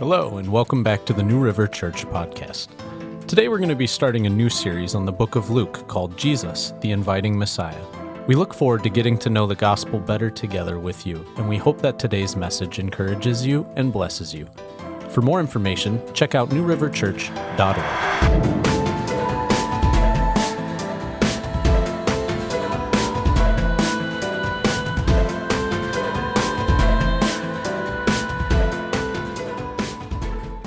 Hello, and welcome back to the New River Church podcast. Today we're going to be starting a new series on the book of Luke called Jesus, the Inviting Messiah. We look forward to getting to know the gospel better together with you, and we hope that today's message encourages you and blesses you. For more information, check out newriverchurch.org.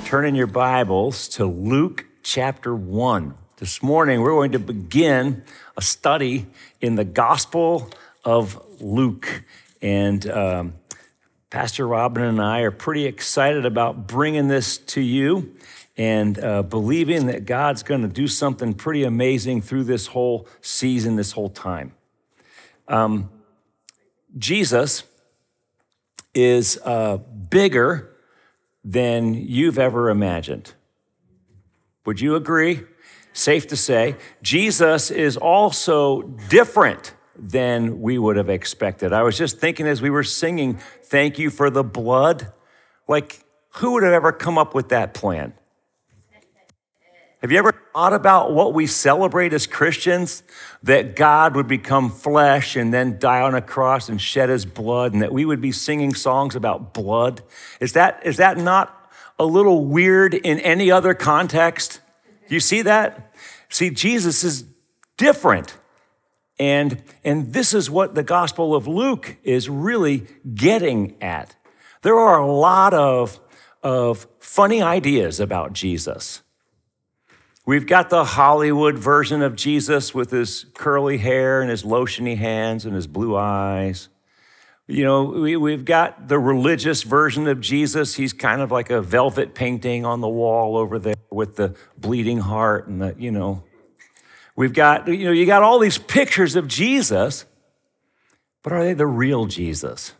Turn in your Bibles to Luke chapter 1. This morning, we're going to begin a study in the Gospel of Luke. And um, Pastor Robin and I are pretty excited about bringing this to you and uh, believing that God's going to do something pretty amazing through this whole season, this whole time. Um, Jesus is uh, bigger than you've ever imagined. Would you agree? Safe to say, Jesus is also different than we would have expected. I was just thinking as we were singing, Thank you for the blood. Like, who would have ever come up with that plan? Have you ever thought about what we celebrate as Christians? That God would become flesh and then die on a cross and shed his blood, and that we would be singing songs about blood? Is that, is that not a little weird in any other context? You see that? See, Jesus is different. And, and this is what the Gospel of Luke is really getting at. There are a lot of, of funny ideas about Jesus. We've got the Hollywood version of Jesus with his curly hair and his lotiony hands and his blue eyes. You know, we, have got the religious version of Jesus. He's kind of like a velvet painting on the wall over there with the bleeding heart and the, you know. We've got, you know, you got all these pictures of Jesus, but are they the real Jesus?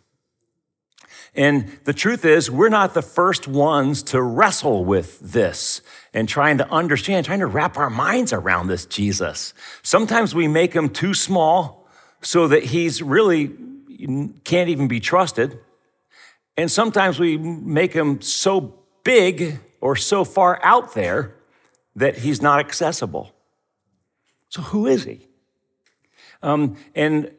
And the truth is, we're not the first ones to wrestle with this and trying to understand, trying to wrap our minds around this Jesus. Sometimes we make him too small so that he's really can't even be trusted. And sometimes we make him so big or so far out there that he's not accessible. So, who is he? Um, and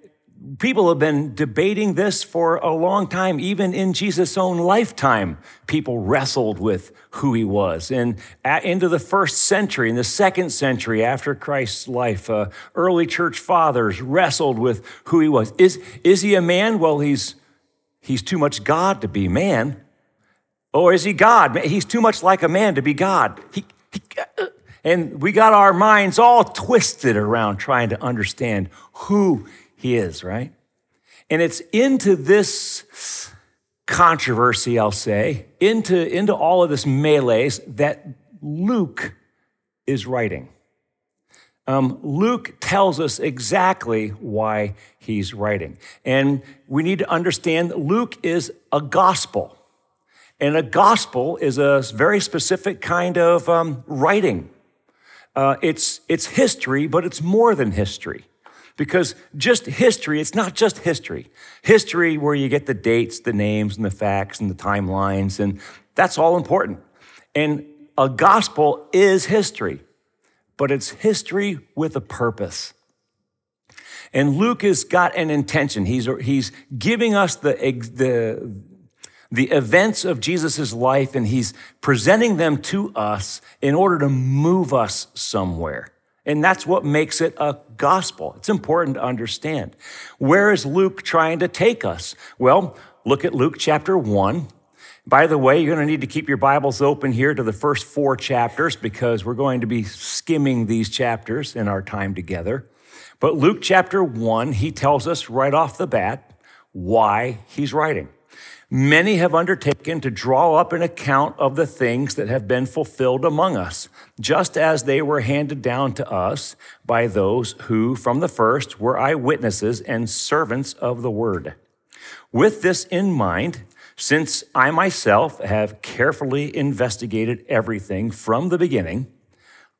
people have been debating this for a long time. Even in Jesus' own lifetime, people wrestled with who he was. And into the first century, in the second century after Christ's life, uh, early church fathers wrestled with who he was. Is, is he a man? Well, he's, he's too much God to be man. Or is he God? He's too much like a man to be God. He, he, uh, and we got our minds all twisted around trying to understand who he is, right? And it's into this controversy, I'll say, into, into all of this melees that Luke is writing. Um, Luke tells us exactly why he's writing. And we need to understand Luke is a gospel. And a gospel is a very specific kind of um, writing. Uh, it's, it's history, but it's more than history. Because just history, it's not just history. History, where you get the dates, the names, and the facts, and the timelines, and that's all important. And a gospel is history, but it's history with a purpose. And Luke has got an intention. He's, he's giving us the, the, the events of Jesus' life, and he's presenting them to us in order to move us somewhere. And that's what makes it a gospel. It's important to understand. Where is Luke trying to take us? Well, look at Luke chapter 1. By the way, you're going to need to keep your Bibles open here to the first four chapters because we're going to be skimming these chapters in our time together. But Luke chapter 1, he tells us right off the bat why he's writing. Many have undertaken to draw up an account of the things that have been fulfilled among us, just as they were handed down to us by those who, from the first, were eyewitnesses and servants of the word. With this in mind, since I myself have carefully investigated everything from the beginning,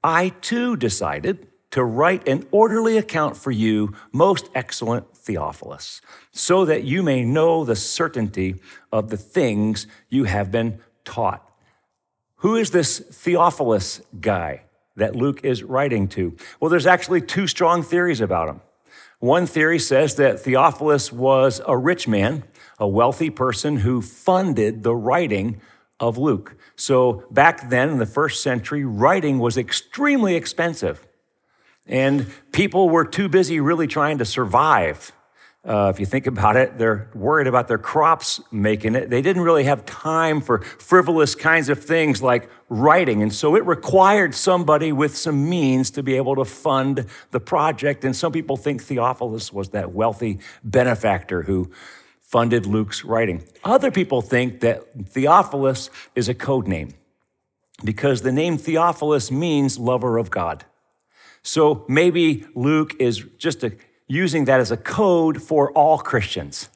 I too decided to write an orderly account for you, most excellent Theophilus, so that you may know the certainty of the things you have been taught. who is this Theophilus guy that Luke is writing to? Well, there's actually two strong theories about him. One theory says that Theophilus was a rich man, a wealthy person who funded the writing of Luke. So back then in the first century, writing was extremely expensive. And people were too busy really trying to survive uh, if you think about it, they're worried about their crops making it. They didn't really have time for frivolous kinds of things like writing. And so it required somebody with some means to be able to fund the project. And some people think Theophilus was that wealthy benefactor who funded Luke's writing. Other people think that Theophilus is a code name because the name Theophilus means lover of God. So maybe Luke is just a using that as a code for all Christians,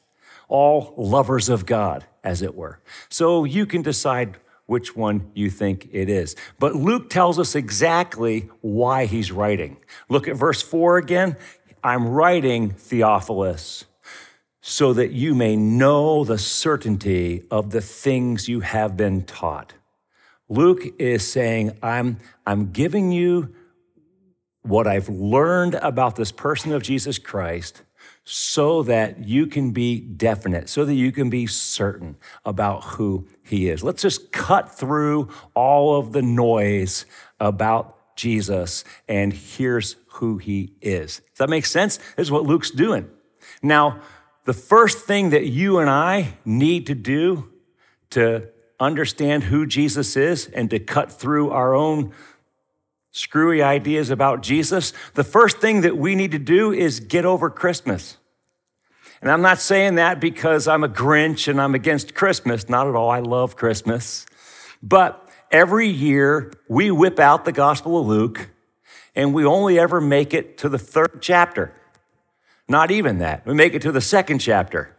all lovers of God, as it were. So you can decide which one you think it is. But Luke tells us exactly why he's writing. Look at verse 4 again. I'm writing, Theophilus, so that you may know the certainty of the things you have been taught. Luke is saying, I'm, I'm giving you what I've learned about this person of Jesus Christ so that you can be definite, so that you can be certain about who he is. Let's just cut through all of the noise about Jesus, and here's who he is. Does that make sense? This is what Luke's doing. Now, the first thing that you and I need to do to understand who Jesus is and to cut through our own screwy ideas about Jesus, the first thing that we need to do is get over Christmas. And I'm not saying that because I'm a Grinch and I'm against Christmas. Not at all. I love Christmas. But every year we whip out the Gospel of Luke and we only ever make it to the third chapter. Not even that. We make it to the second chapter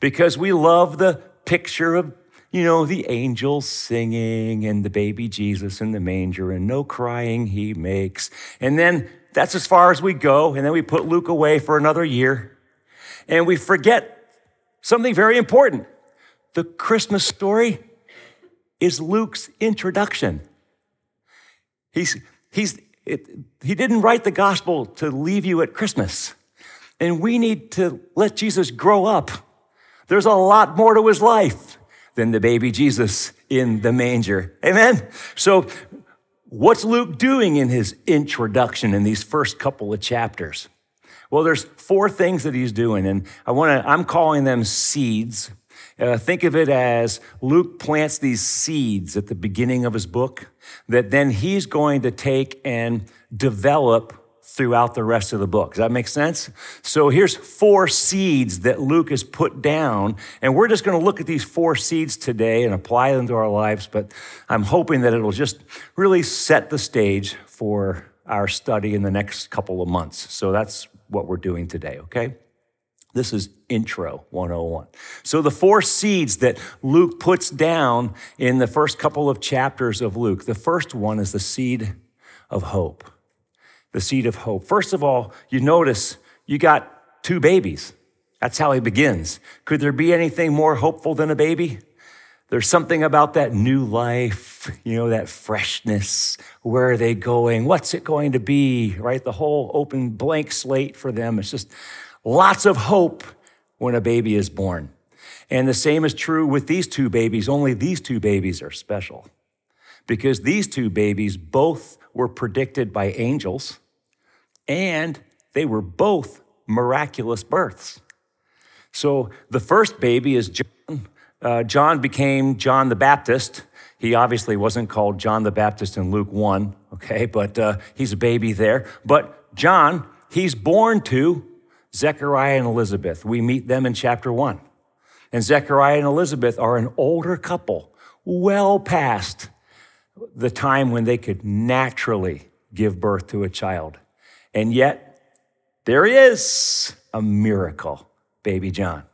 because we love the picture of you know, the angels singing and the baby Jesus in the manger and no crying he makes. And then that's as far as we go. And then we put Luke away for another year. And we forget something very important. The Christmas story is Luke's introduction. He's, he's, it, he didn't write the gospel to leave you at Christmas. And we need to let Jesus grow up. There's a lot more to his life than the baby Jesus in the manger. Amen? So, what's Luke doing in his introduction in these first couple of chapters? Well, there's four things that he's doing, and I want to, I'm calling them seeds. Uh, think of it as Luke plants these seeds at the beginning of his book that then he's going to take and develop throughout the rest of the book. Does that make sense? So here's four seeds that Luke has put down, and we're just going to look at these four seeds today and apply them to our lives, but I'm hoping that it'll just really set the stage for our study in the next couple of months. So that's what we're doing today, okay? This is Intro 101. So, the four seeds that Luke puts down in the first couple of chapters of Luke, the first one is the seed of hope the seed of hope. First of all, you notice you got two babies. That's how he begins. Could there be anything more hopeful than a baby? There's something about that new life, you know, that freshness. Where are they going? What's it going to be? Right? The whole open blank slate for them. It's just lots of hope when a baby is born. And the same is true with these two babies, only these two babies are special because these two babies both were predicted by angels and they were both miraculous births. So the first baby is John. Uh, John became John the Baptist. He obviously wasn't called John the Baptist in Luke 1, okay, but uh, he's a baby there. But John, he's born to Zechariah and Elizabeth. We meet them in chapter 1. And Zechariah and Elizabeth are an older couple, well past the time when they could naturally give birth to a child. And yet, there is a miracle, baby John.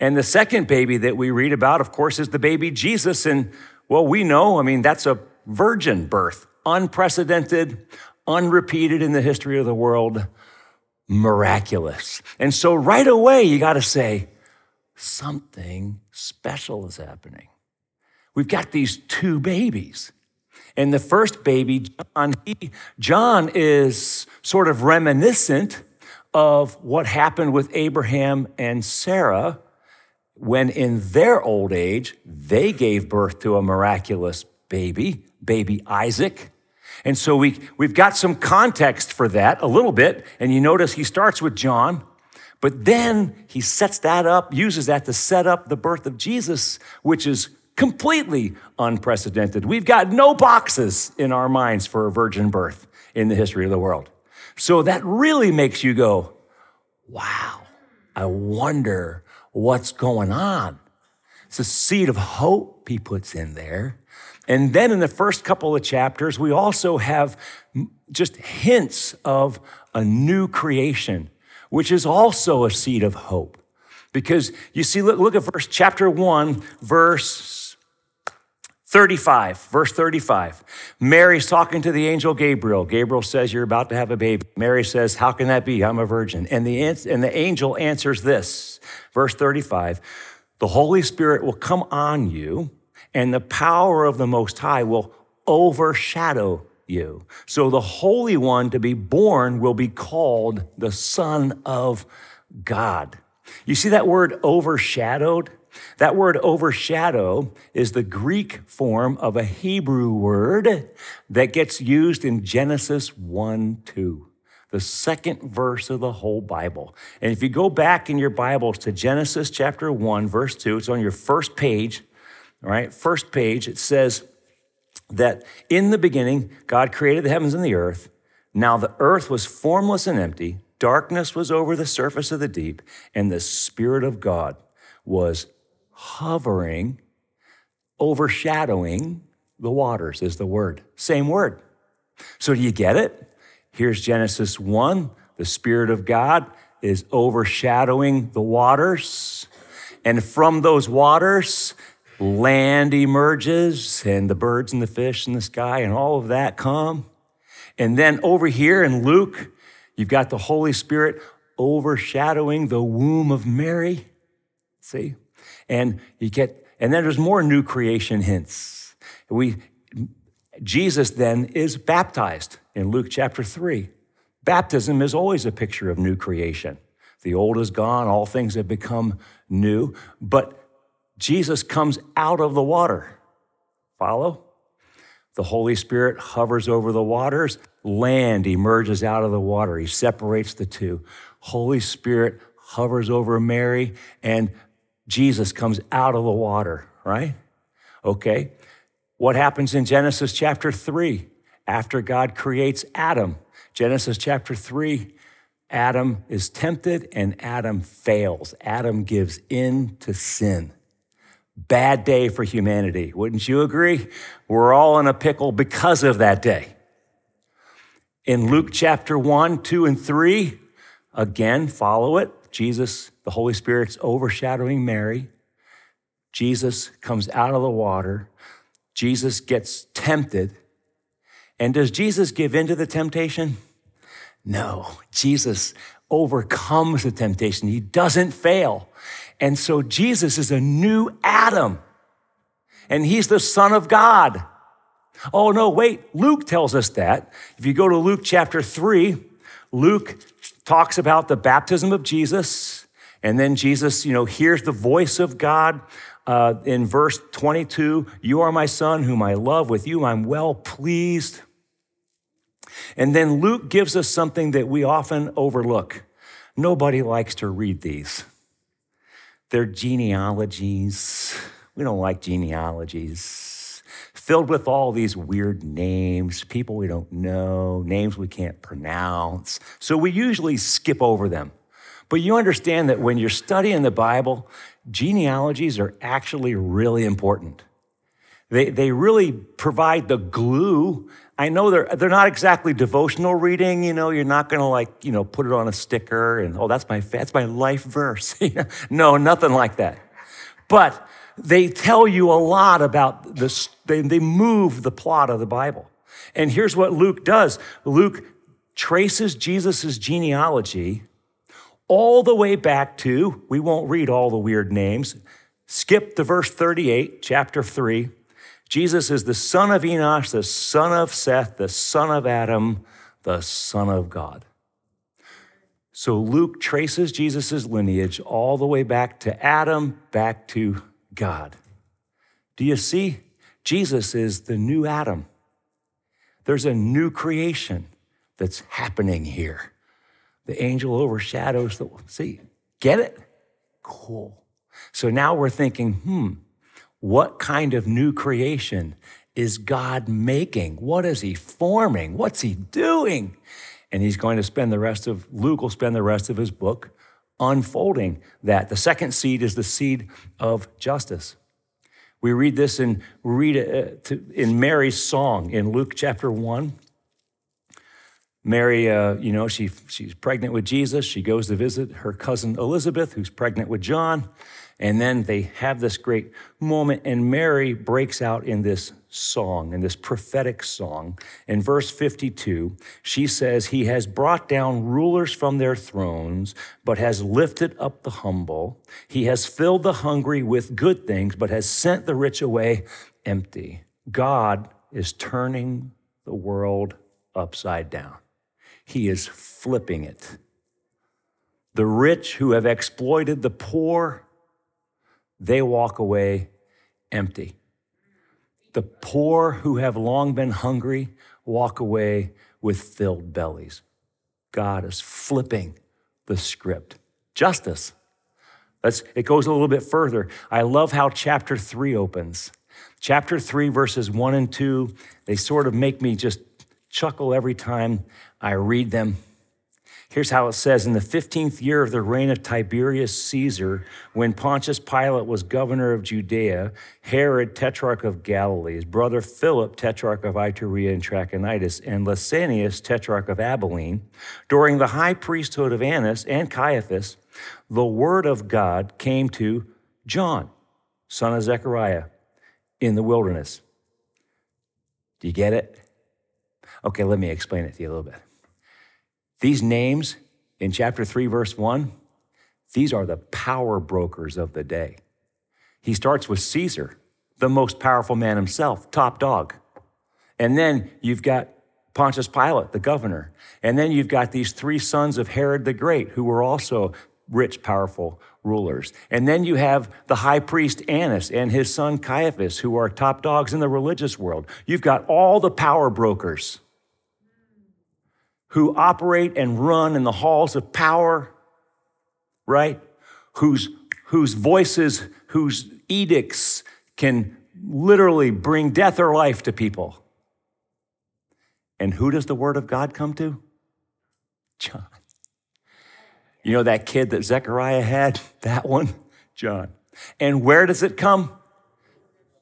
And the second baby that we read about, of course, is the baby Jesus. And well, we know, I mean, that's a virgin birth, unprecedented, unrepeated in the history of the world, miraculous. And so right away, you got to say, something special is happening. we've got these two babies. And the first baby, John, he, John is sort of reminiscent of what happened with Abraham and Sarah when in their old age, they gave birth to a miraculous baby, baby Isaac. And so we, we've got some context for that a little bit. And you notice he starts with John, but then he sets that up, uses that to set up the birth of Jesus, which is completely unprecedented. We've got no boxes in our minds for a virgin birth in the history of the world. So that really makes you go, wow, I wonder what's going on. It's a seed of hope he puts in there. And then in the first couple of chapters, we also have just hints of a new creation, which is also a seed of hope. Because you see, look, look at verse chapter one, verse 35, verse 35. Mary's talking to the angel Gabriel. Gabriel says, You're about to have a baby. Mary says, How can that be? I'm a virgin. And the, and the angel answers this, verse 35 The Holy Spirit will come on you, and the power of the Most High will overshadow you. So the Holy One to be born will be called the Son of God. You see that word overshadowed? That word overshadow is the Greek form of a Hebrew word that gets used in Genesis 1 2, the second verse of the whole Bible. And if you go back in your Bibles to Genesis chapter 1, verse 2, it's on your first page, all right? First page, it says that in the beginning, God created the heavens and the earth. Now the earth was formless and empty, darkness was over the surface of the deep, and the Spirit of God was hovering, overshadowing the waters is the word. Same word. So do you get it? Here's Genesis 1. The Spirit of God is overshadowing the waters. And from those waters, land emerges, and the birds and the fish in the sky and all of that come. And then over here in Luke, you've got the Holy Spirit overshadowing the womb of Mary. See? And you get, and then there's more new creation hints. We, Jesus then is baptized in Luke chapter 3. Baptism is always a picture of new creation. The old is gone, all things have become new, but Jesus comes out of the water. Follow? The Holy Spirit hovers over the waters. Land emerges out of the water. He separates the two. Holy Spirit hovers over Mary, and Jesus comes out of the water, right? Okay. What happens in Genesis chapter 3 after God creates Adam? Genesis chapter 3, Adam is tempted and Adam fails. Adam gives in to sin. Bad day for humanity. Wouldn't you agree? We're all in a pickle because of that day. In Luke chapter 1, 2, and 3, again, follow it. Jesus, the Holy Spirit's overshadowing Mary. Jesus comes out of the water. Jesus gets tempted. And does Jesus give in to the temptation? No, Jesus overcomes the temptation. He doesn't fail. And so Jesus is a new Adam, and he's the Son of God. Oh, no, wait, Luke tells us that. If you go to Luke chapter 3, Luke talks about the baptism of Jesus. And then Jesus, you know, hears the voice of God uh, in verse 22 You are my son, whom I love. With you I'm well pleased. And then Luke gives us something that we often overlook. Nobody likes to read these. They're genealogies. We don't like genealogies filled with all these weird names, people we don't know, names we can't pronounce. So we usually skip over them. But you understand that when you're studying the Bible, genealogies are actually really important. They, they really provide the glue. I know they're, they're not exactly devotional reading. You know, you're not to like, you know, put it on a sticker and, oh, that's my, that's my life verse. no, nothing like that. But they tell you a lot about this, they, they move the plot of the Bible. And here's what Luke does Luke traces Jesus' genealogy all the way back to, we won't read all the weird names, skip to verse 38, chapter 3. Jesus is the son of Enosh, the son of Seth, the son of Adam, the son of God. So Luke traces Jesus' lineage all the way back to Adam, back to God. Do you see? Jesus is the new Adam. There's a new creation that's happening here. The angel overshadows the, see, get it? Cool. So now we're thinking, hmm, what kind of new creation is God making? What is he forming? What's he doing? And he's going to spend the rest of, Luke will spend the rest of his book unfolding that. The second seed is the seed of justice. We read this in, read it uh, in Mary's song in Luke chapter 1. Mary, uh, you know, she, she's pregnant with Jesus. She goes to visit her cousin Elizabeth, who's pregnant with John. And then they have this great moment, and Mary breaks out in this song, in this prophetic song. In verse 52, she says, He has brought down rulers from their thrones, but has lifted up the humble. He has filled the hungry with good things, but has sent the rich away empty. God is turning the world upside down. He is flipping it. The rich who have exploited the poor they walk away empty. The poor who have long been hungry walk away with filled bellies. God is flipping the script. Justice. That's, it goes a little bit further. I love how chapter three opens. Chapter three, verses one and two, they sort of make me just chuckle every time I read them. Here's how it says In the 15th year of the reign of Tiberius Caesar, when Pontius Pilate was governor of Judea, Herod, tetrarch of Galilee, his brother Philip, tetrarch of Iturea and Trachonitis, and Lysanias, tetrarch of Abilene, during the high priesthood of Annas and Caiaphas, the word of God came to John, son of Zechariah, in the wilderness. Do you get it? Okay, let me explain it to you a little bit. These names in chapter 3, verse 1, these are the power brokers of the day. He starts with Caesar, the most powerful man himself, top dog. And then you've got Pontius Pilate, the governor. And then you've got these three sons of Herod the Great, who were also rich, powerful rulers. And then you have the high priest Annas and his son Caiaphas, who are top dogs in the religious world. You've got all the power brokers who operate and run in the halls of power, right? Whose, whose voices, whose edicts can literally bring death or life to people. And who does the word of God come to? John. You know that kid that Zechariah had? That one? John. And where does it come?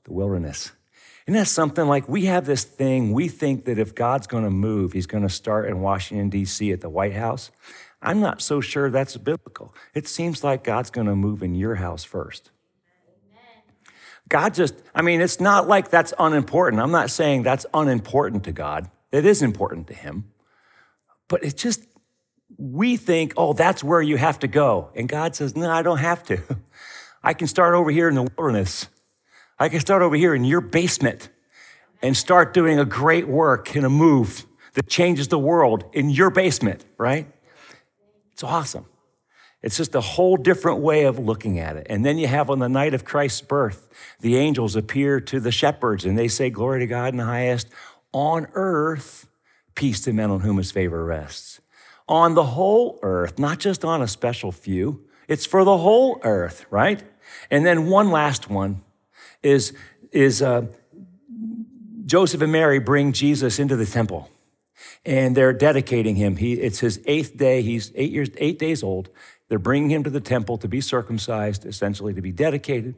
The wilderness. Isn't that something like we have this thing, we think that if God's going to move, he's going to start in Washington, D.C. at the White House. I'm not so sure that's biblical. It seems like God's going to move in your house first. God just, I mean, it's not like that's unimportant. I'm not saying that's unimportant to God. It is important to Him. But it just, we think, oh, that's where you have to go. And God says, no, I don't have to. I can start over here in the wilderness. I can start over here in your basement and start doing a great work in a move that changes the world in your basement, right? It's awesome. It's just a whole different way of looking at it. And then you have on the night of Christ's birth, the angels appear to the shepherds and they say, Glory to God in the highest. On earth, peace to men on whom his favor rests. On the whole earth, not just on a special few, it's for the whole earth, right? And then one last one is, is uh, Joseph and Mary bring Jesus into the temple and they're dedicating him. He, it's his eighth day. He's eight years, eight days old. They're bringing him to the temple to be circumcised, essentially to be dedicated,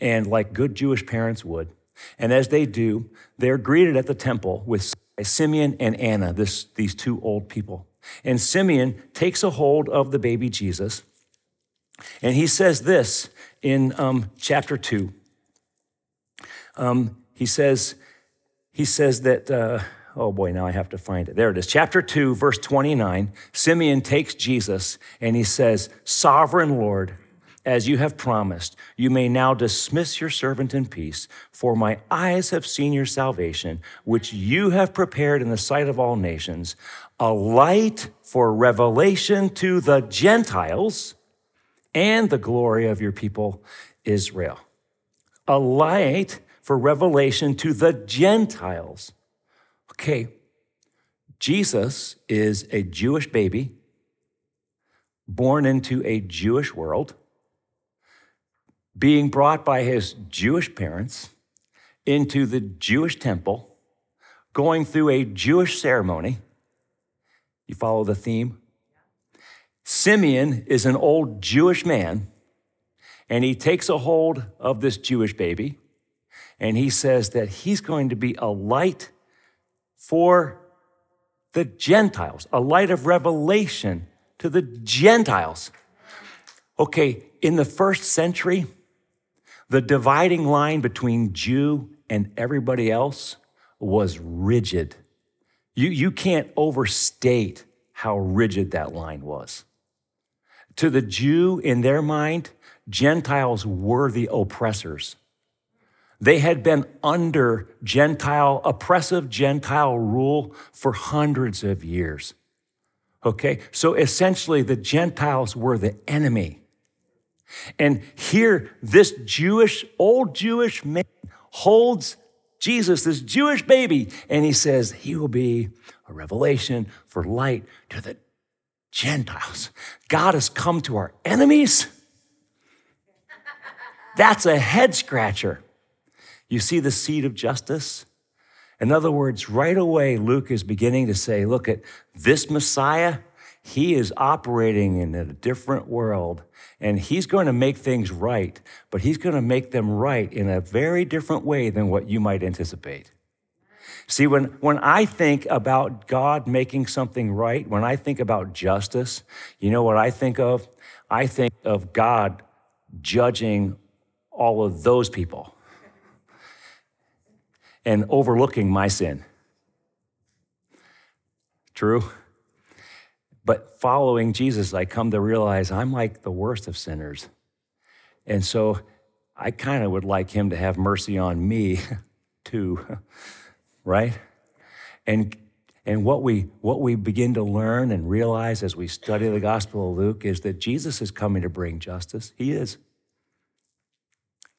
and like good Jewish parents would. And as they do, they're greeted at the temple with Simeon and Anna, this, these two old people. And Simeon takes a hold of the baby Jesus, and he says this in um, chapter 2. Um, he says, he says that, uh, oh boy, now I have to find it. There it is. Chapter 2, verse 29. Simeon takes Jesus and he says, Sovereign Lord, as you have promised, you may now dismiss your servant in peace, for my eyes have seen your salvation, which you have prepared in the sight of all nations, a light for revelation to the Gentiles and the glory of your people Israel. A light for revelation to the Gentiles. Okay, Jesus is a Jewish baby born into a Jewish world being brought by his Jewish parents into the Jewish temple, going through a Jewish ceremony. You follow the theme? Simeon is an old Jewish man, and he takes a hold of this Jewish baby, and he says that he's going to be a light for the Gentiles, a light of revelation to the Gentiles. Okay, in the first century, the dividing line between Jew and everybody else was rigid. You, you can't overstate how rigid that line was. To the Jew, in their mind, Gentiles were the oppressors. They had been under Gentile, oppressive Gentile rule for hundreds of years. Okay, so essentially the Gentiles were the enemy. And here, this Jewish, old Jewish man holds Jesus, this Jewish baby, and he says, He will be a revelation for light to the Gentiles. God has come to our enemies. That's a head scratcher. You see the seed of justice? In other words, right away, Luke is beginning to say, look at this Messiah, he is operating in a different world and he's going to make things right, but he's going to make them right in a very different way than what you might anticipate. See, when, when I think about God making something right, when I think about justice, you know what I think of? I think of God judging all of those people and overlooking my sin. True? But following Jesus, I come to realize I'm like the worst of sinners. And so I kind of would like him to have mercy on me too, right? And and what we what we begin to learn and realize as we study the Gospel of Luke is that Jesus is coming to bring justice. He is.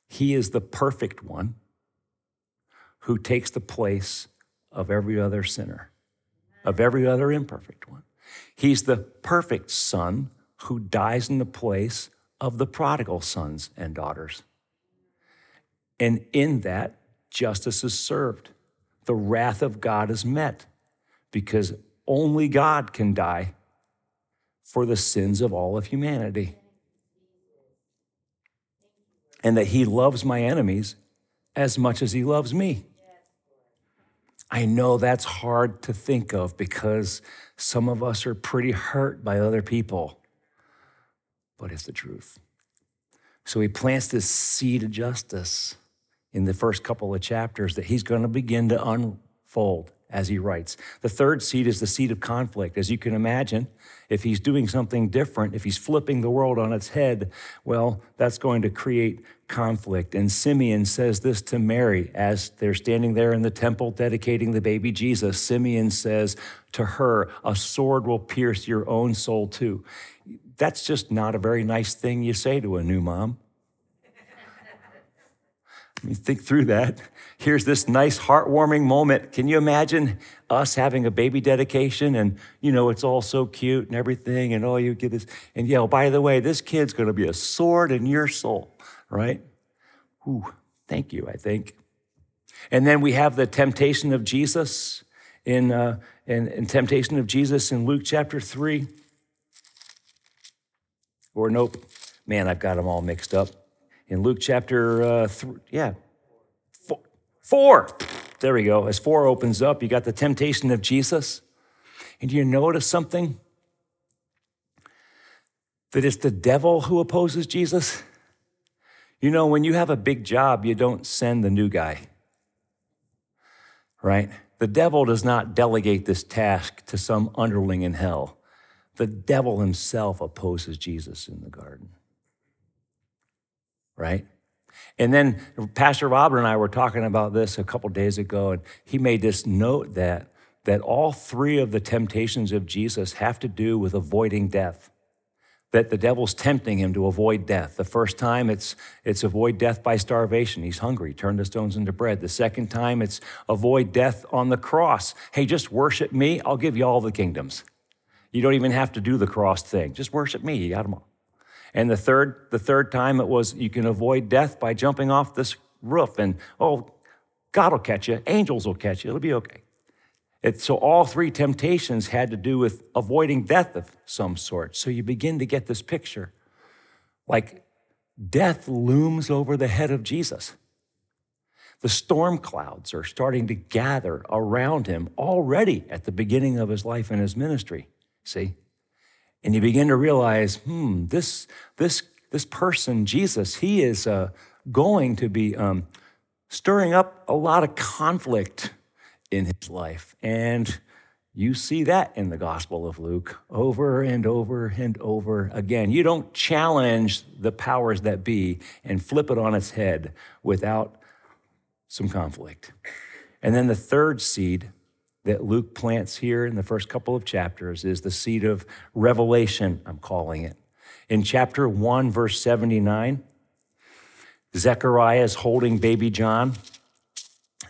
He is the perfect one who takes the place of every other sinner, of every other imperfect one. He's the perfect son who dies in the place of the prodigal sons and daughters. And in that, justice is served. The wrath of God is met because only God can die for the sins of all of humanity. And that he loves my enemies as much as he loves me. I know that's hard to think of because some of us are pretty hurt by other people, but it's the truth. So he plants this seed of justice in the first couple of chapters that he's going to begin to unfold as he writes. The third seed is the seed of conflict. As you can imagine, if he's doing something different, if he's flipping the world on its head, well, that's going to create conflict. And Simeon says this to Mary as they're standing there in the temple dedicating the baby Jesus. Simeon says to her, A sword will pierce your own soul too. That's just not a very nice thing you say to a new mom. Think through that. Here's this nice, heartwarming moment. Can you imagine us having a baby dedication and, you know, it's all so cute and everything, and oh, you get this. And, yeah, oh, by the way, this kid's going to be a sword in your soul, right? Ooh, thank you, I think. And then we have the temptation of Jesus in, uh, in, in temptation of Jesus in Luke chapter 3. Or nope, man, I've got them all mixed up in Luke chapter uh, three, yeah, four, four. There we go. As four opens up, you got the temptation of Jesus. And do you notice something? That it's the devil who opposes Jesus. You know, when you have a big job, you don't send the new guy, right? The devil does not delegate this task to some underling in hell. The devil himself opposes Jesus in the garden. Right? And then Pastor Robert and I were talking about this a couple days ago, and he made this note that, that all three of the temptations of Jesus have to do with avoiding death. That the devil's tempting him to avoid death. The first time it's, it's avoid death by starvation. He's hungry, turn the stones into bread. The second time it's avoid death on the cross. Hey, just worship me, I'll give you all the kingdoms. You don't even have to do the cross thing. Just worship me, you got them all. And the third, the third time it was you can avoid death by jumping off this roof and, oh, God will catch you, angels will catch you, it'll be okay. It, so all three temptations had to do with avoiding death of some sort. So you begin to get this picture. Like death looms over the head of Jesus. The storm clouds are starting to gather around him already at the beginning of his life and his ministry. See? And you begin to realize, hmm, this, this, this person, Jesus, he is uh, going to be um, stirring up a lot of conflict in his life. And you see that in the Gospel of Luke over and over and over again. You don't challenge the powers that be and flip it on its head without some conflict. And then the third seed that Luke plants here in the first couple of chapters is the seed of revelation, I'm calling it. In chapter 1, verse 79, Zechariah is holding baby John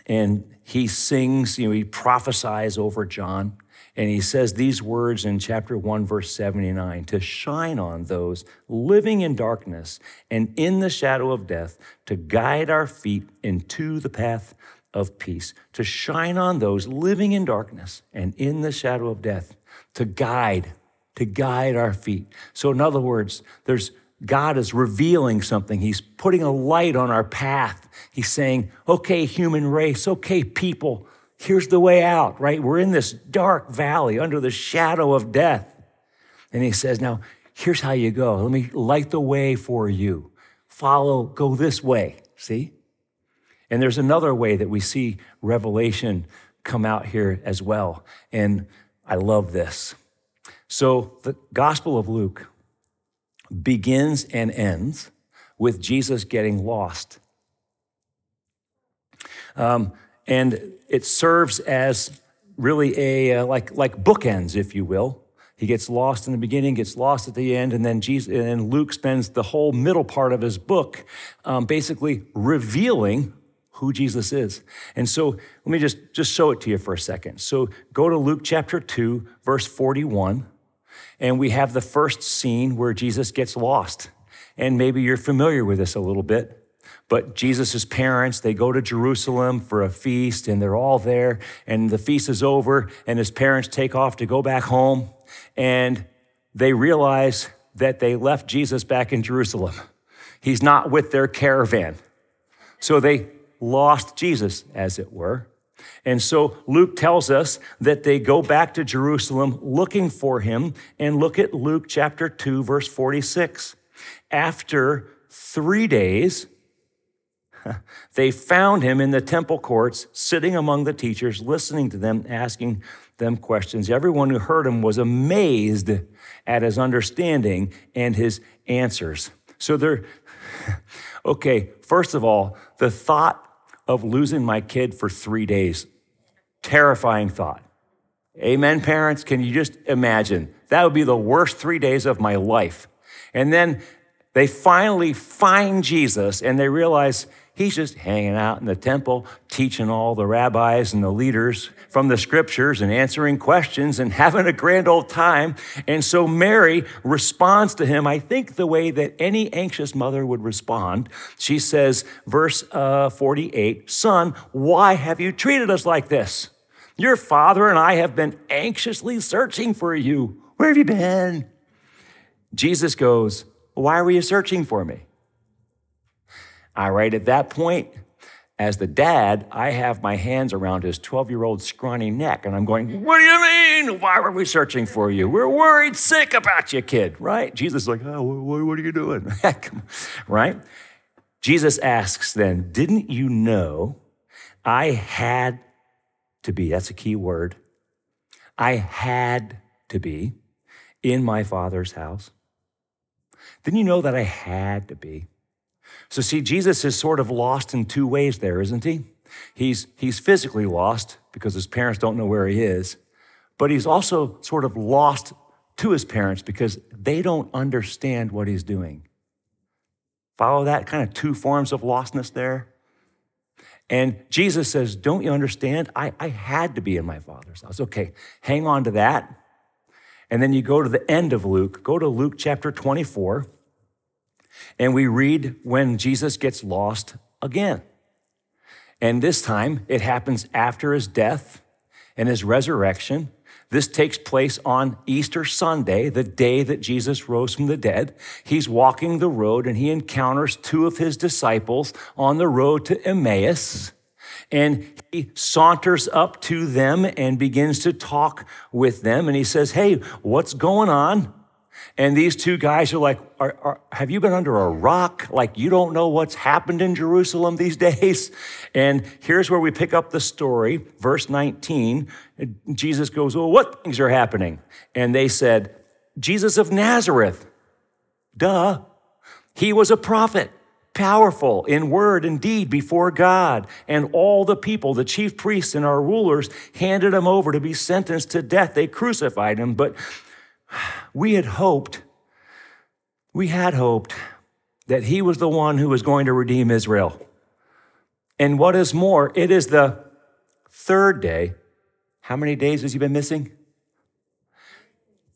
and he sings, you know, he prophesies over John. And he says these words in chapter 1, verse 79 to shine on those living in darkness and in the shadow of death, to guide our feet into the path of peace, to shine on those living in darkness and in the shadow of death, to guide, to guide our feet. So, in other words, there's God is revealing something. He's putting a light on our path. He's saying, okay, human race, okay, people, here's the way out, right? We're in this dark valley under the shadow of death. And he says, now, here's how you go. Let me light the way for you. Follow, go this way. See? And there's another way that we see revelation come out here as well. And I love this. So, the Gospel of Luke begins and ends with Jesus getting lost. Um, and it serves as really a uh, like like bookends, if you will. He gets lost in the beginning, gets lost at the end, and then Jesus and Luke spends the whole middle part of his book um, basically revealing who Jesus is. And so let me just, just show it to you for a second. So go to Luke chapter 2, verse 41, and we have the first scene where Jesus gets lost. And maybe you're familiar with this a little bit. But Jesus' parents, they go to Jerusalem for a feast and they're all there. And the feast is over, and his parents take off to go back home. And they realize that they left Jesus back in Jerusalem. He's not with their caravan. So they lost Jesus, as it were. And so Luke tells us that they go back to Jerusalem looking for him. And look at Luke chapter 2, verse 46. After three days, they found him in the temple courts, sitting among the teachers, listening to them, asking them questions. Everyone who heard him was amazed at his understanding and his answers. So they're, okay, first of all, the thought of losing my kid for three days. Terrifying thought. Amen, parents? Can you just imagine? That would be the worst three days of my life. And then they finally find Jesus and they realize He's just hanging out in the temple, teaching all the rabbis and the leaders from the scriptures and answering questions and having a grand old time. And so Mary responds to him, I think, the way that any anxious mother would respond. She says, verse uh, 48, Son, why have you treated us like this? Your father and I have been anxiously searching for you. Where have you been? Jesus goes, Why were you searching for me? All right, at that point, as the dad, I have my hands around his 12 year old scrawny neck, and I'm going, What do you mean? Why were we searching for you? We're worried sick about you, kid, right? Jesus is like, Oh, what are you doing? right? Jesus asks then, Didn't you know I had to be, that's a key word, I had to be in my father's house? Didn't you know that I had to be? So, see, Jesus is sort of lost in two ways there, isn't he? He's, he's physically lost because his parents don't know where he is, but he's also sort of lost to his parents because they don't understand what he's doing. Follow that kind of two forms of lostness there? And Jesus says, Don't you understand? I, I had to be in my Father's house. Okay, hang on to that. And then you go to the end of Luke, go to Luke chapter 24, and we read when Jesus gets lost again. And this time it happens after his death and his resurrection. This takes place on Easter Sunday, the day that Jesus rose from the dead. He's walking the road and he encounters two of his disciples on the road to Emmaus. And he saunters up to them and begins to talk with them. And he says, Hey, what's going on? And these two guys are like, are, are, Have you been under a rock? Like, you don't know what's happened in Jerusalem these days? And here's where we pick up the story, verse 19. Jesus goes, Well, what things are happening? And they said, Jesus of Nazareth. Duh. He was a prophet, powerful in word and deed before God. And all the people, the chief priests and our rulers, handed him over to be sentenced to death. They crucified him. But we had hoped, we had hoped that he was the one who was going to redeem Israel. And what is more, it is the third day. How many days has he been missing?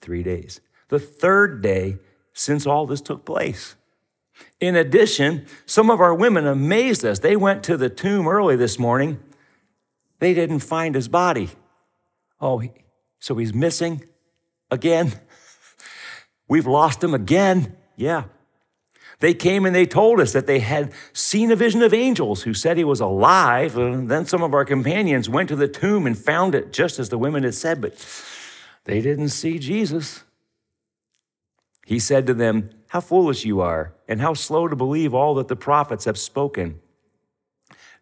Three days. The third day since all this took place. In addition, some of our women amazed us. They went to the tomb early this morning. They didn't find his body. Oh, so he's missing again? We've lost him again. Yeah. They came and they told us that they had seen a vision of angels who said he was alive. And then some of our companions went to the tomb and found it just as the women had said, but they didn't see Jesus. He said to them, How foolish you are, and how slow to believe all that the prophets have spoken.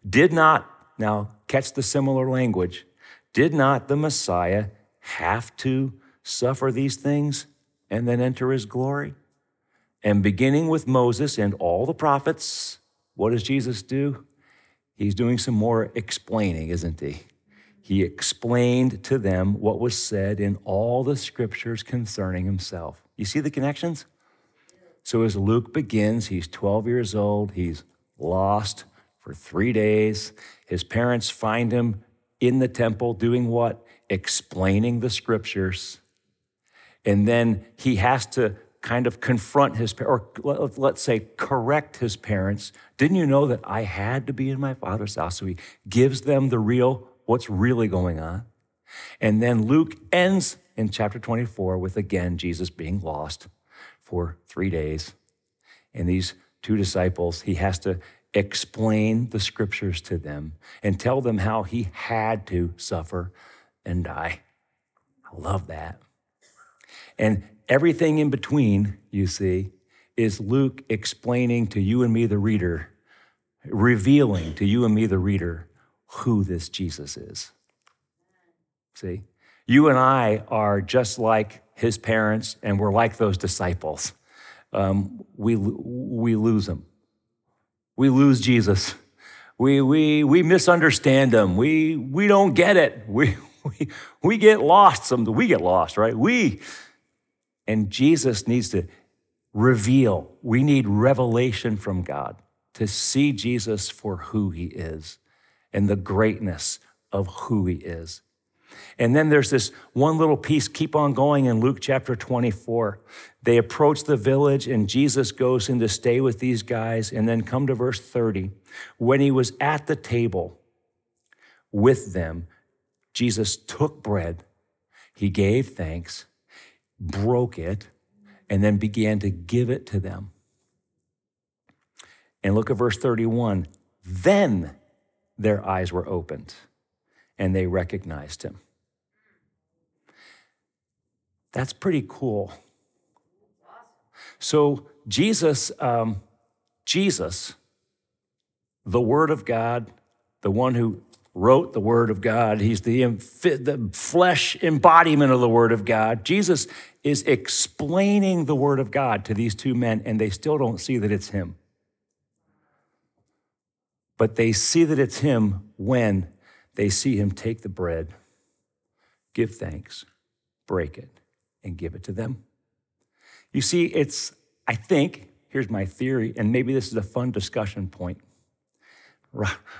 Did not, now catch the similar language, did not the Messiah have to suffer these things and then enter his glory? And beginning with Moses and all the prophets, what does Jesus do? He's doing some more explaining, isn't he? He explained to them what was said in all the scriptures concerning himself. You see the connections? So as Luke begins, he's 12 years old, he's lost for three days. His parents find him in the temple doing what? Explaining the scriptures. And then he has to kind of confront his or let's say correct his parents. Didn't you know that i had to be in my father's house so he gives them the real what's really going on? And then luke ends in chapter 24 with again jesus being lost for three days. And these two disciples he has to explain the scriptures to them and tell them how he had to suffer and die. I love that and everything in between, you see, is Luke explaining to you and me, the reader, revealing to you and me, the reader, who this Jesus is. See? You and I are just like his parents, and we're like those disciples. Um, we, we lose him. We lose Jesus. We, we, we misunderstand him. We, we don't get it. We, we, we get lost. Some, we get lost, right? We, and Jesus needs to reveal. We need revelation from God to see Jesus for who he is and the greatness of who he is. And then there's this one little piece, keep on going in Luke chapter 24. They approach the village, and Jesus goes in to stay with these guys. And then come to verse 30. When he was at the table with them, Jesus took bread, he gave thanks, broke it, and then began to give it to them. And look at verse 31. Then their eyes were opened and they recognized him. That's pretty cool. So, Jesus, um, Jesus, the Word of God, the one who wrote the Word of God. He's the, the flesh embodiment of the Word of God. Jesus is explaining the Word of God to these two men, and they still don't see that it's Him. but they see that it's him when they see him take the bread, give thanks, break it, and give it to them. You see, it's, I think, here's my theory, and maybe this is a fun discussion point.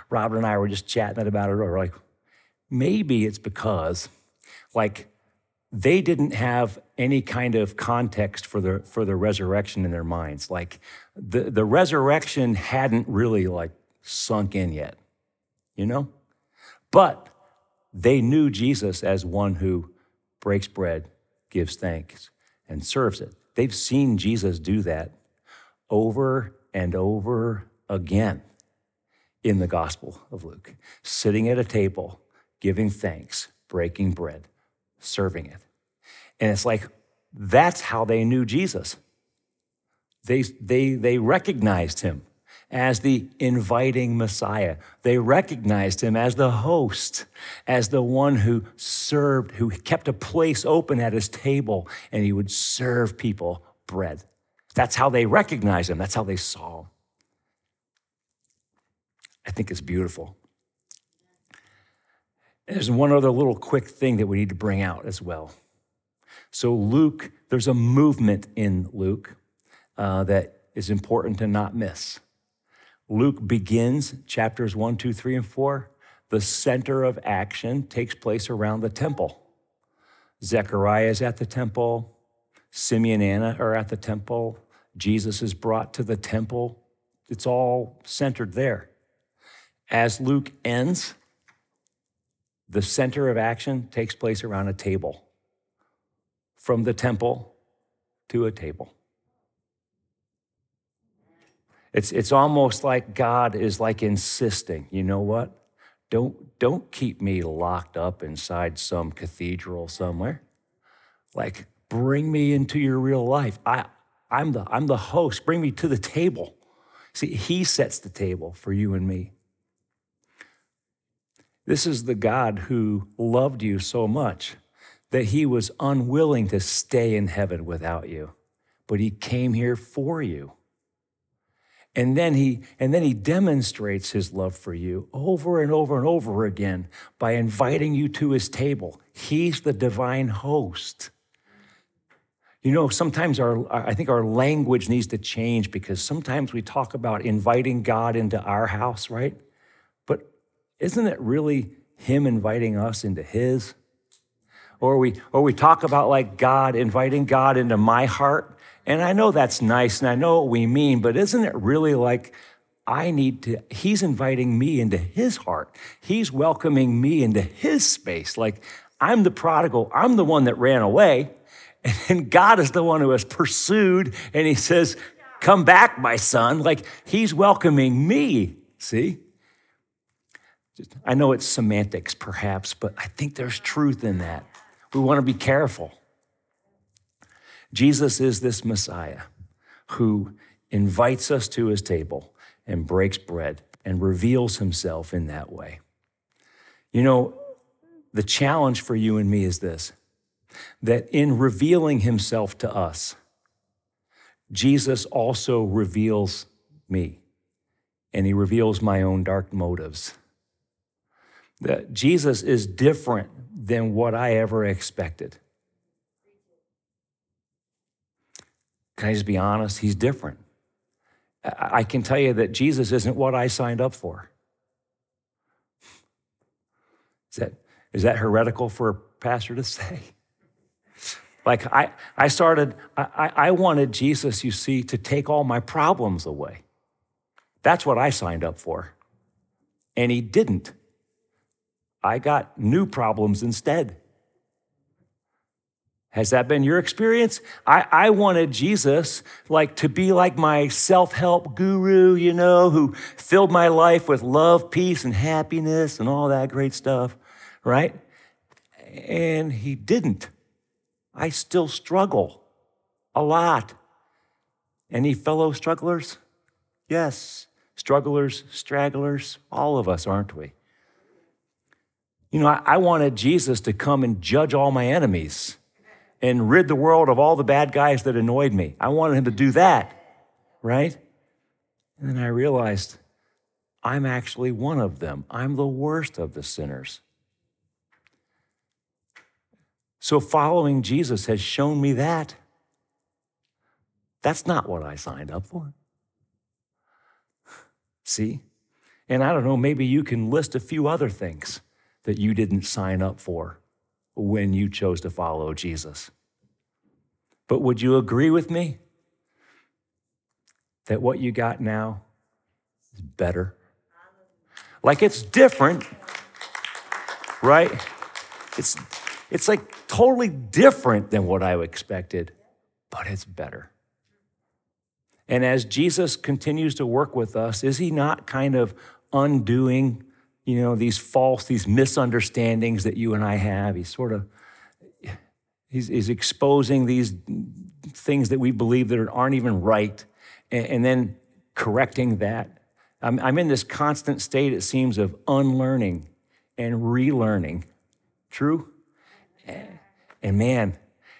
Robert and I were just chatting about it, or like, maybe it's because, like, they didn't have any kind of context for the for the resurrection in their minds. Like the, the resurrection hadn't really like sunk in yet, you know? But they knew Jesus as one who breaks bread, gives thanks, and serves it. They've seen Jesus do that over and over again in the Gospel of Luke, sitting at a table, giving thanks, breaking bread, serving it. And it's like, that's how they knew Jesus. They, they, they recognized him as the inviting Messiah. They recognized him as the host, as the one who served, who kept a place open at his table, and he would serve people bread. That's how they recognized him. That's how they saw him. I think it's beautiful. There's one other little quick thing that we need to bring out as well. So, Luke, there's a movement in Luke uh, that is important to not miss. Luke begins chapters 1, 2, 3, and 4. The center of action takes place around the temple. Zechariah is at the temple. Simeon and Anna are at the temple. Jesus is brought to the temple. It's all centered there. As Luke ends, the center of action takes place around a table. From the temple to a table. It's, it's almost like God is like insisting, you know what? Don't, don't keep me locked up inside some cathedral somewhere. Like, bring me into your real life. I, I'm, the, I'm the host. Bring me to the table. See, He sets the table for you and me. This is the God who loved you so much that He was unwilling to stay in heaven without you, but He came here for you. And then he and then he demonstrates his love for you over and over and over again by inviting you to his table. He's the divine host. You know, sometimes our I think our language needs to change because sometimes we talk about inviting God into our house, right? Isn't it really him inviting us into his? Or we or we talk about like God inviting God into my heart and I know that's nice and I know what we mean, but isn't it really like I need to, he's inviting me into his heart. He's welcoming me into his space. Like I'm the prodigal, I'm the one that ran away. And God is the one who has pursued. And he says, Come back, my son. Like he's welcoming me. See? I know it's semantics, perhaps, but I think there's truth in that. We want to be careful. Jesus is this Messiah who invites us to his table and breaks bread and reveals himself in that way. You know, the challenge for you and me is this that in revealing himself to us, Jesus also reveals me and he reveals my own dark motives. That Jesus is different than what I ever expected. Can I just be honest? He's different. I can tell you that Jesus isn't what I signed up for. Is that, is that heretical for a pastor to say? Like, I, I started, I, I wanted Jesus, you see, to take all my problems away. That's what I signed up for. And he didn't. I got new problems instead. Has that been your experience? I, I wanted Jesus like to be like my self-help guru, you know, who filled my life with love, peace, and happiness and all that great stuff, right? And he didn't. I still struggle a lot. Any fellow strugglers? Yes, strugglers, stragglers, all of us, aren't we? You know, I, I wanted Jesus to come and judge all my enemies and rid the world of all the bad guys that annoyed me. I wanted him to do that, right? And then I realized I'm actually one of them. I'm the worst of the sinners. So following Jesus has shown me that. That's not what I signed up for. See? And I don't know, maybe you can list a few other things that you didn't sign up for when you chose to follow Jesus. But would you agree with me that what you got now is better? Like it's different, right? It's, it's like totally different than what I expected, but it's better. And as Jesus continues to work with us, is he not kind of undoing, you know, these false, these misunderstandings that you and I have? He's sort of he's, he's exposing these things that we believe that aren't even right, and, and then correcting that. I'm, I'm in this constant state, it seems, of unlearning and relearning. True? And man,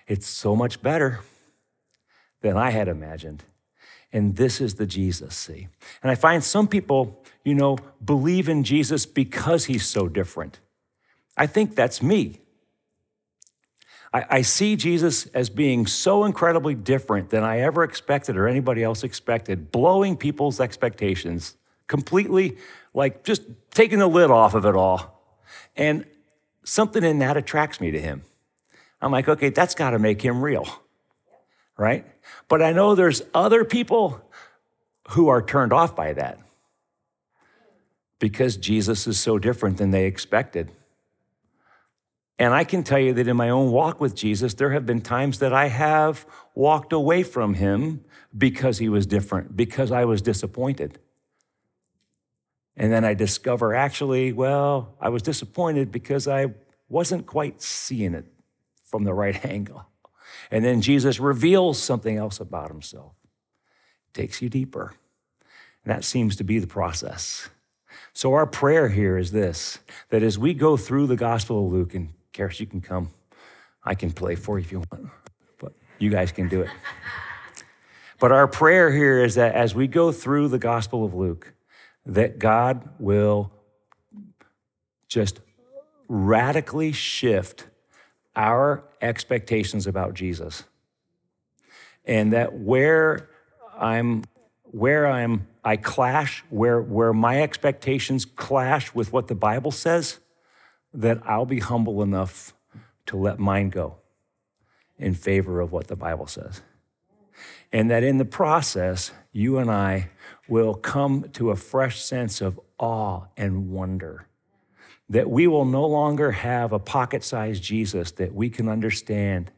it's so much better than I had imagined. And this is the Jesus, see? And I find some people, you know, believe in Jesus because he's so different. I think that's me. I, I, see Jesus as being so incredibly different than I ever expected or anybody else expected, blowing people's expectations, completely like just taking the lid off of it all. And something in that attracts me to him. I'm like, okay, that's got to make him real, right? But I know there's other people who are turned off by that because Jesus is so different than they expected. And I can tell you that in my own walk with Jesus, there have been times that I have walked away from him because he was different, because I was disappointed. And then I discover actually, well, I was disappointed because I wasn't quite seeing it from the right angle. And then Jesus reveals something else about himself, takes you deeper. And that seems to be the process. So, our prayer here is this that as we go through the Gospel of Luke, and Karis, you can come, I can play for you if you want, but you guys can do it. But our prayer here is that as we go through the Gospel of Luke, that God will just radically shift our expectations about Jesus. And that where I'm where I'm I clash, where where my expectations clash with what the Bible says, that I'll be humble enough to let mine go in favor of what the Bible says. And that in the process, you and I will come to a fresh sense of awe and wonder that we will no longer have a pocket sized Jesus that we can understand,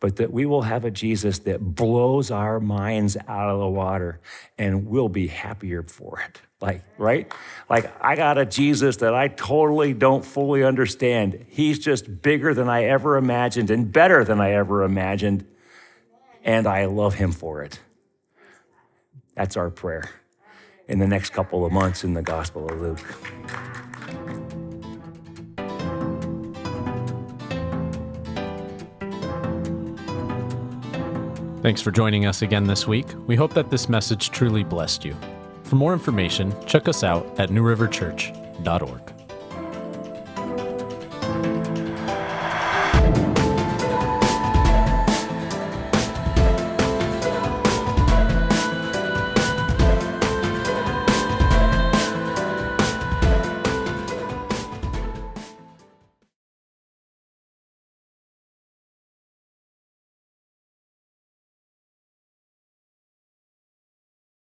but that we will have a Jesus that blows our minds out of the water and we'll be happier for it. Like, right? Like, I got a Jesus that I totally don't fully understand. He's just bigger than I ever imagined and better than I ever imagined. And I love him for it. That's our prayer in the next couple of months in the Gospel of Luke. Thanks for joining us again this week. We hope that this message truly blessed you. For more information, check us out at newriverchurch.org.